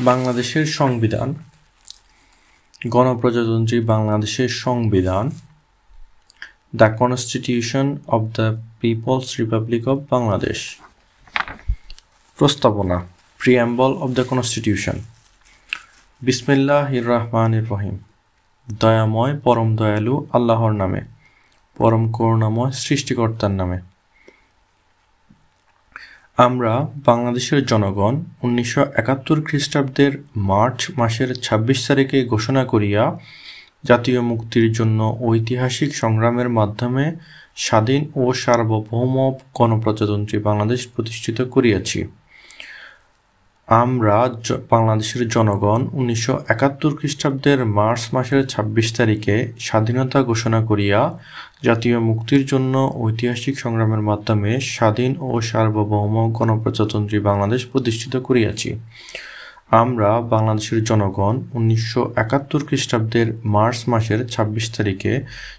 বাংলাদেশের সংবিধান, গণপ্রজাতন্ত্রী বাংলাদেশের সংবিধান, the constitution of the people's republic of Bangladesh. প্রস্তাবনা, প্রিয়াম্বল অব দ্য কনস্টিটিউশন। বিসমিল্লাহ রহমান রহিম দয়াময়, পরম দয়ালু, আল্লাহর নামে। পরম করুণাময়, সৃষ্টিকর্তার নামে। আমরা বাংলাদেশের জনগণ উনিশশো একাত্তর খ্রিস্টাব্দের মার্চ মাসের ছাব্বিশ তারিখে ঘোষণা করিয়া জাতীয় মুক্তির জন্য ঐতিহাসিক সংগ্রামের মাধ্যমে স্বাধীন ও সার্বভৌম গণপ্রজাতন্ত্রী বাংলাদেশ প্রতিষ্ঠিত করিয়াছি। আমরা বাংলাদেশের জনগণ উনিশশো একাত্তর খ্রিস্টাব্দের মার্চ মাসের ছাব্বিশ তারিখে স্বাধীনতা ঘোষণা করিয়া জাতীয় মুক্তির জন্য ঐতিহাসিক সংগ্রামের মাধ্যমে স্বাধীন ও সার্বভৌম গণপ্রজাতন্ত্রী বাংলাদেশ প্রতিষ্ঠিত করিয়াছি। আমরা বাংলাদেশের জনগণ উনিশশো একাত্তর খ্রিস্টাব্দের মার্চ মাসের ছাব্বিশ তারিখে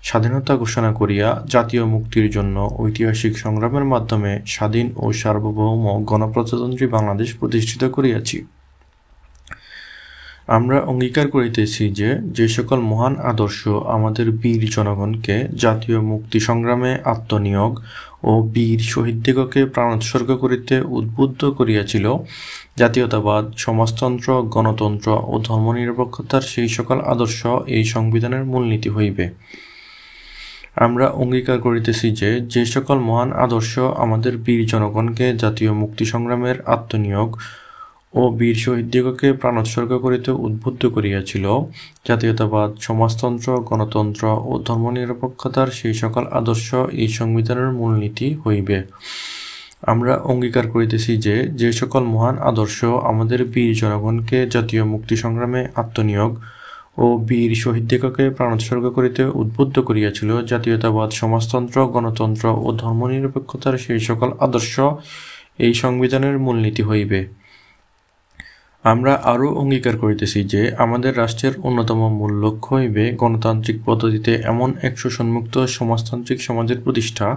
স্বাধীনতা ঘোষণা করিয়া জাতীয় মুক্তির জন্য ঐতিহাসিক সংগ্রামের মাধ্যমে স্বাধীন ও সার্বভৌম গণপ্রজাতন্ত্রী বাংলাদেশ প্রতিষ্ঠিত করিয়াছি। আমরা অঙ্গীকার করিতেছি যে যে সকল মহান আদর্শ আমাদের বীর জনগণকে জাতীয় মুক্তি সংগ্রামে আত্মনিয়োগ ও বীর শহীদদিগকে প্রাণ উৎসর্গ করিতে উদ্বুদ্ধ করিয়াছিল। জাতীয়তাবাদ, সমাজতন্ত্র, গণতন্ত্র ও ধর্মনিরপেক্ষতার সেই সকল আদর্শ এই সংবিধানের মূলনীতি হইবে। আমরা অঙ্গীকার করিতেছি যে যে সকল মহান আদর্শ আমাদের বীর জনগণকে জাতীয় মুক্তি সংগ্রামের আত্মনিয়োগ ও বীর শহীদদিগকে প্রাণোৎসর্গ করিতে উদ্বুদ্ধ করিয়াছিল। জাতীয়তাবাদ, সমাজতন্ত্র, গণতন্ত্র ও ধর্মনিরপেক্ষতার সেই সকল আদর্শ এই সংবিধানের মূলনীতি হইবে। আমরা অঙ্গীকার করিতেছি যে যে সকল মহান আদর্শ আমাদের বীর জনগণকে জাতীয় মুক্তি সংগ্রামে আত্মনিয়োগ ও বীর শহীদদিগকে প্রাণোৎসর্গ করিতে উদ্বুদ্ধ করিয়াছিল। জাতীয়তাবাদ, সমাজতন্ত্র, গণতন্ত্র ও ধর্মনিরপেক্ষতার সেই সকল আদর্শ এই সংবিধানের মূলনীতি হইবে। আমরা আরও অঙ্গীকার করিতেছি যে আমাদের রাষ্ট্রের অন্যতম মূল লক্ষ্য হইবে গণতান্ত্রিক পদ্ধতিতে এমন এক শোষণমুক্ত সমাজতান্ত্রিক সমাজের প্রতিষ্ঠা,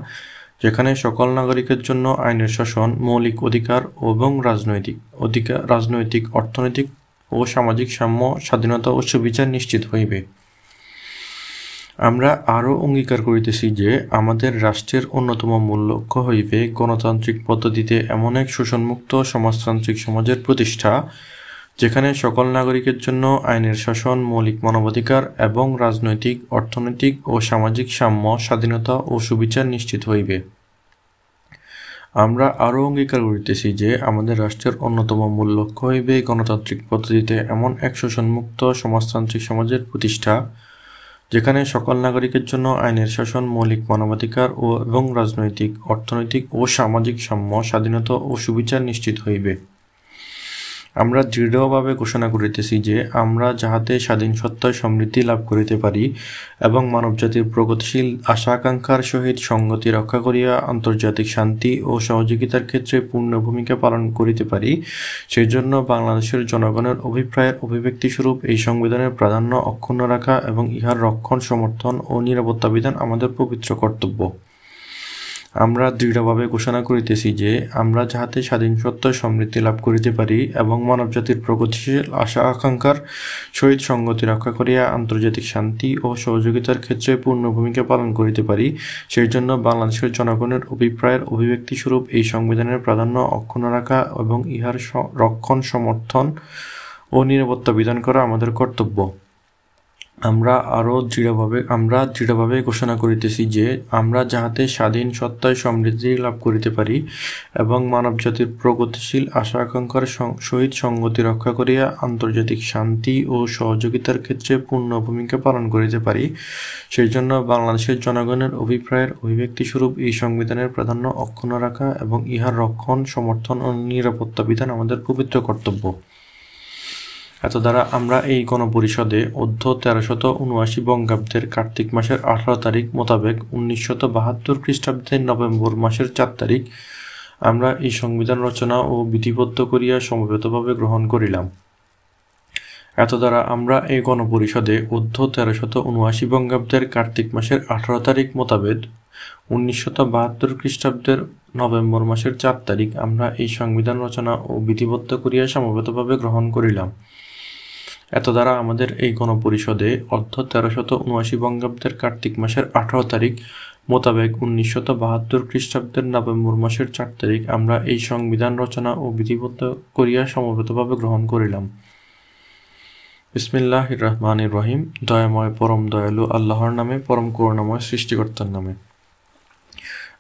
যেখানে সকল নাগরিকের জন্য আইনের শাসন, মৌলিক অধিকার এবং রাজনৈতিক অধিকার রাজনৈতিক, অর্থনৈতিক ও সামাজিক সাম্য, স্বাধীনতা ও সুবিচার নিশ্চিত হইবে। আমরা আরও অঙ্গীকার করিতেছি যে আমাদের রাষ্ট্রের অন্যতম মূল লক্ষ্য হইবে গণতান্ত্রিক পদ্ধতিতে এমন এক শোষণমুক্ত সমাজতান্ত্রিক সমাজের প্রতিষ্ঠা, যেখানে সকল নাগরিকের জন্য আইনের শাসন, মৌলিক মানবাধিকার এবং রাজনৈতিক, অর্থনৈতিক ও সামাজিক সাম্য, স্বাধীনতা ও সুবিচার নিশ্চিত হইবে। আমরা আরও অঙ্গীকার করিতেছি যে আমাদের রাষ্ট্রের অন্যতম মূল লক্ষ্য হইবে গণতান্ত্রিক পদ্ধতিতে এমন এক শোষণমুক্ত সমাজতান্ত্রিক সমাজের প্রতিষ্ঠা যেখানে সকল নাগরিকের জন্য আইনের শাসন, মৌলিক মানবাধিকার ও এবং রাজনৈতিক, অর্থনৈতিক ও সামাজিক সাম্য, স্বাধীনতা ও সুবিচার নিশ্চিত হইবে। আমরা দৃঢ়ভাবে ঘোষণা করিতেছি যে আমরা যাহাতে স্বাধীন সত্তায় সমৃদ্ধি লাভ করিতে পারি এবং মানবজাতির প্রগতিশীল আশা আকাঙ্ক্ষার সহিত সংগতি রক্ষা করিয়া আন্তর্জাতিক শান্তি ও সহযোগিতার ক্ষেত্রে পূর্ণ ভূমিকা পালন করিতে পারি সেই জন্য বাংলাদেশের জনগণের অভিপ্রায়ের অভিব্যক্তিস্বরূপ এই সংবিধানের প্রাধান্য অক্ষুণ্ণ রাখা এবং ইহার রক্ষণ, সমর্থন ও নিরাপত্তা বিধান আমাদের পবিত্র কর্তব্য। আমরা দৃঢ়ভাবে ঘোষণা করিতেছি যে, আমরা যাহাতে স্বাধীন সত্য সমৃদ্ধি লাভ করিতে পারি এবং মানবজাতির প্রগতিশীল আশা আকাঙ্ক্ষার সহিত সংগতি রক্ষা করিয়া আন্তর্জাতিক শান্তি ও সহযোগিতার ক্ষেত্রে পূর্ণ ভূমিকা পালন করিতে পারি সেই জন্য বাংলাদেশের জনগণের অভিপ্রায়ের অভিব্যক্তিস্বরূপ এই সংবিধানের প্রাধান্য অক্ষুণ্ণ রাখা এবং ইহার রক্ষণ, সমর্থন ও নিরাপত্তা বিধান করা আমাদের কর্তব্য। আমরা আরও দৃঢ়ভাবে, আমরা দৃঢ়ভাবে ঘোষণা করিতেছি যে, আমরা যাহাতে স্বাধীন সত্তায় সমৃদ্ধি লাভ করিতে পারি এবং মানবজাতির প্রগতিশীল আশা আকাঙ্ক্ষার সহিত সংগতি রক্ষা করিয়া আন্তর্জাতিক শান্তি ও সহযোগিতার ক্ষেত্রে পূর্ণ ভূমিকা পালন করিতে পারি। সেই জন্য বাংলাদেশের জনগণের অভিপ্রায়ের অভিব্যক্তিস্বরূপ এই সংবিধানের প্রাধান্য অক্ষুণ্ণ রাখা এবং ইহার রক্ষণ, সমর্থন ও নিরাপত্তা বিধান আমাদের পবিত্র কর্তব্য। এত দ্বারা আমরা এই গণপরিষদে অধ্য তেরোশত উনআশি বঙ্গাব্দের কার্তিক মাসের আঠারো তারিখ মোতাবেক উনিশশত বাহাত্তর খ্রিস্টাব্দের নভেম্বর মাসের চার তারিখ আমরা এই সংবিধান রচনা ও বিধিবদ্ধ করিয়া সমবেতভাবে গ্রহণ করিলাম। এত দ্বারা আমরা এই গণপরিষদে অধ্য তেরোশত উনআশি বঙ্গাব্দের কার্তিক মাসের আঠারো তারিখ মোতাবেক উনিশশত বাহাত্তর খ্রিস্টাব্দের নভেম্বর মাসের চার তারিখ আমরা এই সংবিধান রচনা ও বিধিবদ্ধ করিয়া সমবেতভাবে গ্রহণ করিলাম। এত দ্বারা আমাদের এই গণপরিষদে অর্ধ তেরোশত উনআশি বঙ্গাব্দের কার্তিক মাসের আঠারো তারিখ মোতাবেক উনিশশত বাহাত্তর খ্রিস্টাব্দের নভেম্বর মাসের চার তারিখ আমরা এই সংবিধান রচনা ও বিধিবদ্ধ করিয়া সমবেতভাবে গ্রহণ করিলাম। বিসমিল্লাহ রহমান রহিম। দয়াময়, পরম দয়ালু, আল্লাহর নামে, পরম করুণাময় সৃষ্টিকর্তার নামে।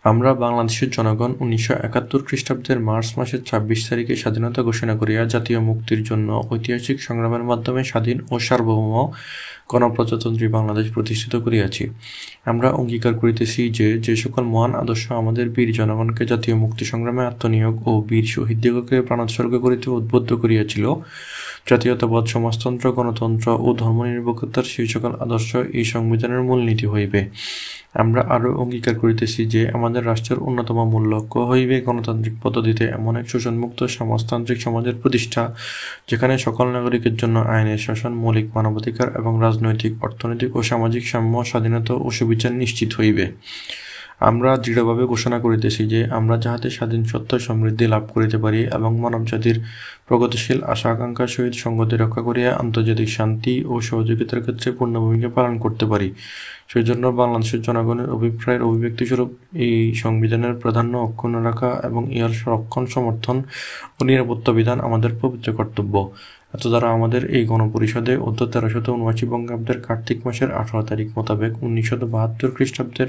আমরা বাংলাদেশের জনগণ উনিশশো একাত্তর খ্রিস্টাব্দের মার্চ মাসের ছাব্বিশ তারিখে স্বাধীনতা ঘোষণা করিয়া জাতীয় মুক্তির জন্য ঐতিহাসিক সংগ্রামের মাধ্যমে স্বাধীন ও সার্বভৌম গণপ্রজাতন্ত্রী বাংলাদেশ প্রতিষ্ঠিত করিয়াছি। আমরা অঙ্গীকার করিতেছি যে যে সকল মহান আদর্শ আমাদের বীর জনগণকে জাতীয় মুক্তি সংগ্রামে আত্মনিয়োগ ও বীর শহীদ শহীদদিগকে প্রাণোৎসর্গ করিতে উদ্বুদ্ধ করিয়াছিল। জাতীয়তাবাদ, সমাজতন্ত্র, গণতন্ত্র ও ধর্মনিরপেক্ষতার সেই সকল আদর্শ এই সংবিধানের মূলনীতি হইবে। আমরা আরও অঙ্গীকার করিতেছি যে, আমাদের রাষ্ট্রের অন্যতম মূল লক্ষ্য হইবে গণতান্ত্রিক পদ্ধতিতে এমন এক শোষণমুক্ত, সমাজতান্ত্রিক সমাজের প্রতিষ্ঠা, যেখানে সকল নাগরিকের জন্য আইনের শাসন, মৌলিক মানবাধিকার এবং রাজনৈতিক, অর্থনৈতিক ও সামাজিক সাম্য, স্বাধীনতা ও সুবিচার নিশ্চিত হইবে। আমরা দৃঢ়ভাবে ঘোষণা করিতেছি যে আমরা যাহাতে স্বাধীন সত্য সমৃদ্ধি লাভ করিতে পারি এবং মানব জাতির প্রগতিশীল আশা আকাঙ্ক্ষার সহিত সঙ্গতি রক্ষা করিয়া আন্তর্জাতিক শান্তি ও সহযোগিতার ক্ষেত্রে পূর্ণ ভূমিকা পালন করতে পারি। সেই জন্য বাংলাদেশের জনগণের অভিপ্রায়ের অভিব্যক্তিস্বরূপ এই সংবিধানের প্রাধান্য অক্ষুণ্ণ রাখা এবং ইহার সংরক্ষণ, সমর্থন ও নিরাপত্তা বিধান আমাদের পবিত্র কর্তব্য। এত দ্বারা আমাদের এই গণপরিষদে অধ্য তেরোশত উনআশি বঙ্গাব্দের কার্তিক মাসের আঠারো তারিখ মোতাবেক উনিশশত বাহাত্তর খ্রিস্টাব্দের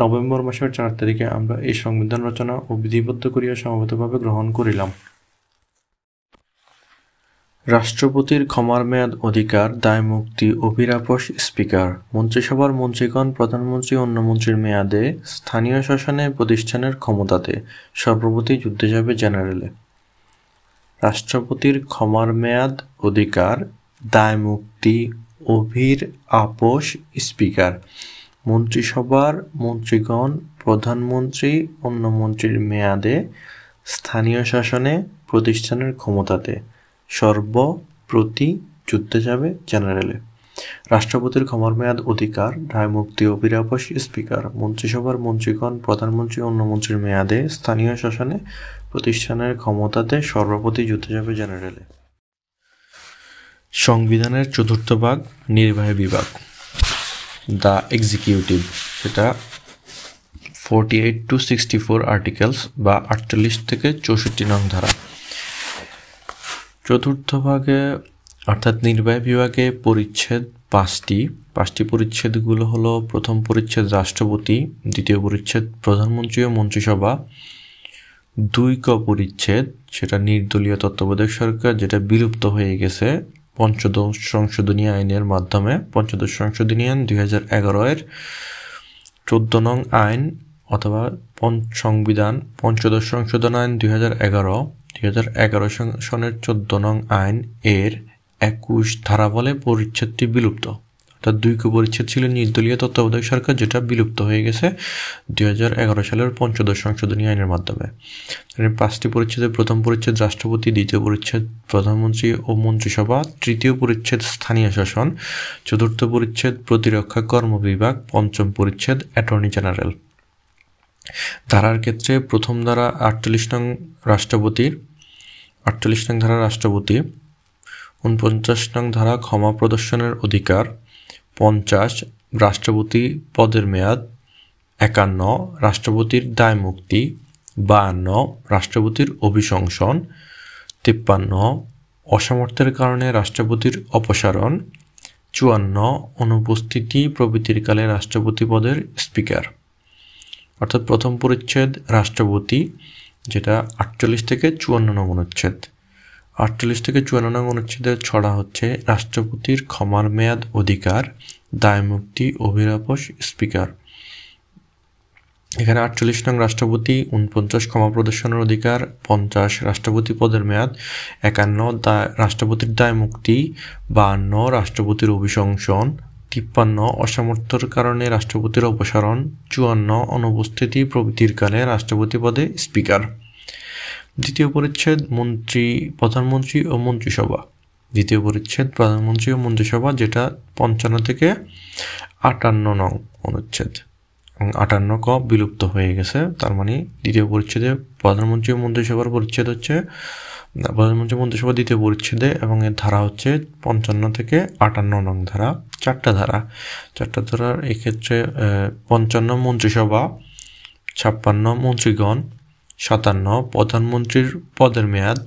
নভেম্বর মাসের চার তারিখে আমরা এই সংবিধান রচনা ও বিধিবদ্ধ করিয়া সমবেতভাবে গ্রহণ করিলাম। রাষ্ট্রপতির ক্ষমার মেয়াদ অধিকার, দায় মুক্তি অভিরাপস স্পিকার। মন্ত্রিসভার মন্ত্রীগণ, প্রধানমন্ত্রী অন্য মন্ত্রীর মেয়াদে স্থানীয় শাসনে প্রতিষ্ঠানের ক্ষমতাতে সর্বপ্রতি যুদ্ধে যাবে জেনারেলে। রাষ্ট্রপতির ক্ষমার মেয়াদ অধিকার, দায় মুক্তি অভির আপোষ স্পিকার। মন্ত্রিসভার মন্ত্রীগণ, প্রধানমন্ত্রী অন্য মন্ত্রীর মেয়াদে স্থানীয় শাসনে প্রতিষ্ঠানের ক্ষমতাতে সর্বপ্রতি যুদ্ধে যাবে জেনারেলে। রাষ্ট্রপতির ক্ষমার মেয়াদ অধিকার মুক্তি অভিরাপস স্পিকার, মন্ত্রিসভার মন্ত্রীগণ, প্রধানমন্ত্রী অন্য মন্ত্রীর মেয়াদে স্থানীয় শাসনে প্রতিষ্ঠানের ক্ষমতাতে সর্বপ্রতি যুদ্ধে যাবে জেনারেলে। সংবিধানের চতুর্থ ভাগ, নির্বাহী বিভাগ। The executive. সেটা forty eight to sixty four articles বা আটচল্লিশ থেকে চৌষট্টি নং ধারা। চতুর্থ ভাগে, অর্থাৎ নির্বাহী বিভাগে পরিচ্ছেদ পাঁচটি। পাঁচটি পরিচ্ছেদগুলো হলো, প্রথম পরিচ্ছেদ রাষ্ট্রপতি, দ্বিতীয় পরিচ্ছেদ প্রধানমন্ত্রী ও মন্ত্রিসভা। দুই ক পরিচ্ছেদ, সেটা নির্দলীয় তত্ত্বাবধায়ক সরকার, যেটা বিলুপ্ত হয়ে গেছে পঞ্চদশ সংশোধনী আইনের মাধ্যমে। পঞ্চদশ সংশোধনী আইন দুই হাজার এগারো এর চোদ্দ নং আইন অথবা সংবিধান। পঞ্চদশ সংশোধন আইন দুই হাজার এগারো। দুই হাজার এগারো সনের চোদ্দ নং আইন এর একুশ ধারা বলে পরিচ্ছেদটি বিলুপ্ত। অর্থাৎ দুই পরিচ্ছেদ ছিল নির্দলীয় তত্ত্বাবধায়ক সরকার, যেটা বিলুপ্ত হয়ে গেছে দুই হাজার এগারো সালের পঞ্চদশ সংশোধনী আইনের মাধ্যমে। পাঁচটি পরিচ্ছেদের প্রথম পরিচ্ছেদ রাষ্ট্রপতি, দ্বিতীয় পরিচ্ছেদ প্রধানমন্ত্রী ও মন্ত্রিসভা, তৃতীয় পরিচ্ছেদ স্থানীয় শাসন, চতুর্থ পরিচ্ছেদ প্রতিরক্ষা কর্ম বিভাগ, পঞ্চম পরিচ্ছেদ অ্যাটর্নি জেনারেল। ধারার ক্ষেত্রে প্রথম ধারা আটচল্লিশ নং রাষ্ট্রপতির আটচল্লিশ নং ধারা রাষ্ট্রপতি, উনপঞ্চাশ নং ধারা ক্ষমা প্রদর্শনের অধিকার, পঞ্চাশ রাষ্ট্রপতি পদের মেয়াদ, একান্ন রাষ্ট্রপতির দায় মুক্তি, বায়ান্ন রাষ্ট্রপতির অভিশংসন, তিপ্পান্ন অসামর্থ্যের কারণে রাষ্ট্রপতির অপসারণ, চুয়ান্ন অনুপস্থিতি প্রভৃতির কালে রাষ্ট্রপতি পদের স্পিকার। অর্থাৎ প্রথম পরিচ্ছেদ রাষ্ট্রপতি যেটা আটচল্লিশ থেকে চুয়ান্ন নং অনুচ্ছেদ। আটচল্লিশ থেকে চুয়ান্ন নং অনুচ্ছেদের ছড়া হচ্ছে রাষ্ট্রপতির ক্ষমার মেয়াদ অধিকার, দায়মুক্তি অভিরাপস স্পিকার। এখানে আটচল্লিশ নং রাষ্ট্রপতি উনপঞ্চাশ ক্ষমা প্রদর্শনের অধিকার, পঞ্চাশ রাষ্ট্রপতি পদের মেয়াদ, একান্ন দায় রাষ্ট্রপতির দায় মুক্তি বাহান্ন রাষ্ট্রপতির অভিশংসন তিপ্পান্ন অসামর্থ্যর কারণে রাষ্ট্রপতির অপসারণ, চুয়ান্ন অনুপস্থিতি প্রভৃতির কালে রাষ্ট্রপতি পদে স্পিকার। দ্বিতীয় পরিচ্ছেদ, মন্ত্রী, প্রধানমন্ত্রী ও মন্ত্রিসভা। দ্বিতীয় পরিচ্ছেদ, প্রধানমন্ত্রী ও মন্ত্রিসভা, যেটা পঞ্চান্ন থেকে আটান্ন নং অনুচ্ছেদ। এবং আটান্ন ক বিলুপ্ত হয়ে গেছে, তার মানে দ্বিতীয় পরিচ্ছেদে প্রধানমন্ত্রী ও মন্ত্রিসভার পরিচ্ছেদ হচ্ছে প্রধানমন্ত্রী মন্ত্রিসভা দ্বিতীয় পরিচ্ছেদে এবং এর ধারা হচ্ছে পঞ্চান্ন থেকে আটান্ন নং ধারা, চারটা ধারা। চারটা ধারার এক্ষেত্রে পঞ্চান্ন মন্ত্রিসভা, ছাপ্পান্ন মন্ত্রীগণ, সাতান্ন প্রধানমন্ত্রীর পদের মেয়াদ,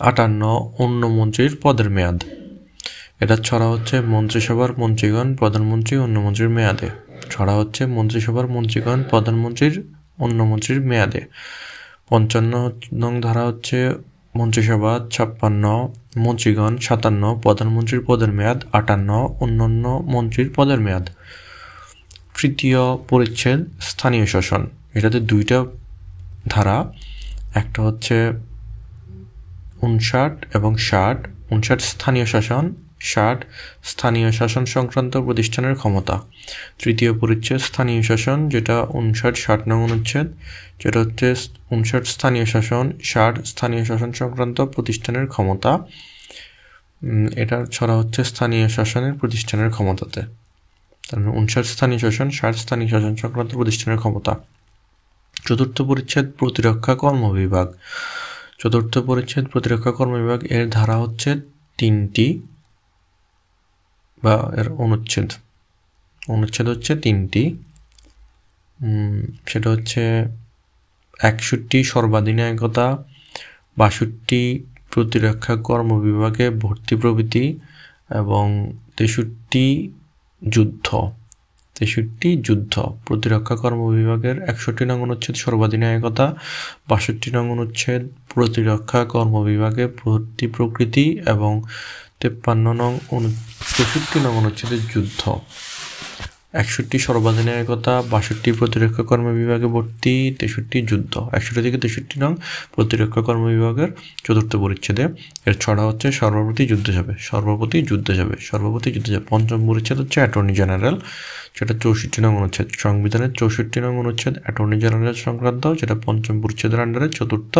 আটান্ন অন্য মন্ত্রীর পদের মেয়াদ। এটা ছড়া হচ্ছে মন্ত্রিসভার মন্ত্রীগণ, প্রধানমন্ত্রী, অন্য মন্ত্রীর মেয়াদে। ছড়া হচ্ছে মন্ত্রিসভার মন্ত্রীগণ, প্রধানমন্ত্রীর, অন্য মন্ত্রীর মেয়াদে। পঞ্চান্ন নং ধারা হচ্ছে মন্ত্রিসভা ছাপ্পান্ন, মন্ত্রীগণ সাতান্ন, প্রধানমন্ত্রীর পদের মেয়াদ আটান্ন, অন্যান্য মন্ত্রীর পদের মেয়াদ। তৃতীয় পরিচ্ছেদ, স্থানীয় শাসন। এটাতে দুইটা ধারা, একটা হচ্ছে উনষাট এবং ষাট। উনষাট স্থানীয় শাসন ষাট স্থানীয় শাসন সংক্রান্ত প্রতিষ্ঠানের ক্ষমতা। তৃতীয় পরিচ্ছেদ স্থানীয় শাসন, যেটা উনষাট, ষাট নং অনুচ্ছেদ। যেটা হচ্ছে উনষাট স্থানীয় শাসন, ষাট স্থানীয় শাসন সংক্রান্ত প্রতিষ্ঠানের ক্ষমতা। এটা ছড়া হচ্ছে স্থানীয় শাসনের প্রতিষ্ঠানের ক্ষমতাতে। তার মানে উনষাট স্থানীয় শাসন, ষাট স্থানীয় শাসন সংক্রান্ত প্রতিষ্ঠানের ক্ষমতা। চতুর্থ পরিচ্ছেদ প্রতিরক্ষা কর্ম বিভাগ। চতুর্থ পরিচ্ছেদ প্রতিরক্ষা কর্ম বিভাগ, এর ধারা হচ্ছে তিনটি। বা এর অনুচ্ছেদ। অনুচ্ছেদ হচ্ছে তিনটি। সেটা হচ্ছে একষট্টি সর্বাধিনায়কতা, বাষট্টি প্রতিরক্ষা কর্ম বিভাগে ভর্তি প্রভৃতি এবং তেষট্টি যুদ্ধ। তেষট্টি যুদ্ধ। প্রতিরক্ষা কর্ম বিভাগের একষট্টি নং অনুচ্ছেদ সর্বাধিনায়কতা, বাষট্টি নং অনুচ্ছেদ প্রতিরক্ষা কর্ম বিভাগে ভর্তি প্রকৃতি এবং তেপ্পান্ন নং অনু তেষট্টি নং অনুচ্ছেদের যুদ্ধ। একষট্টি সর্বাধিনায়কতা বাষট্টি প্রতিরক্ষা কর্ম বিভাগে ভর্তি, তেষট্টি যুদ্ধ। একষট্টি থেকে তেষট্টি নং প্রতিরক্ষা কর্ম বিভাগের চতুর্থ পরিচ্ছেদে। এর ছড়া হচ্ছে সর্বপ্রতি যুদ্ধ যাবে, সর্বপ্রতি যুদ্ধ যাবে, সর্বপ্রতি যুদ্ধ যাবে। পঞ্চম পরিচ্ছেদ হচ্ছে অ্যাটর্নি জেনারেল, যেটা চৌষট্টি নং অনুচ্ছেদ। সংবিধানের চৌষট্টি নং অনুচ্ছেদ, অ্যাটর্নি জেনারেল সংক্রান্ত, যেটা পঞ্চম পরিচ্ছেদের আন্ডারে চতুর্থ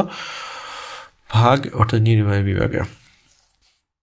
ভাগ, অর্থাৎ নির্বাহী বিভাগে।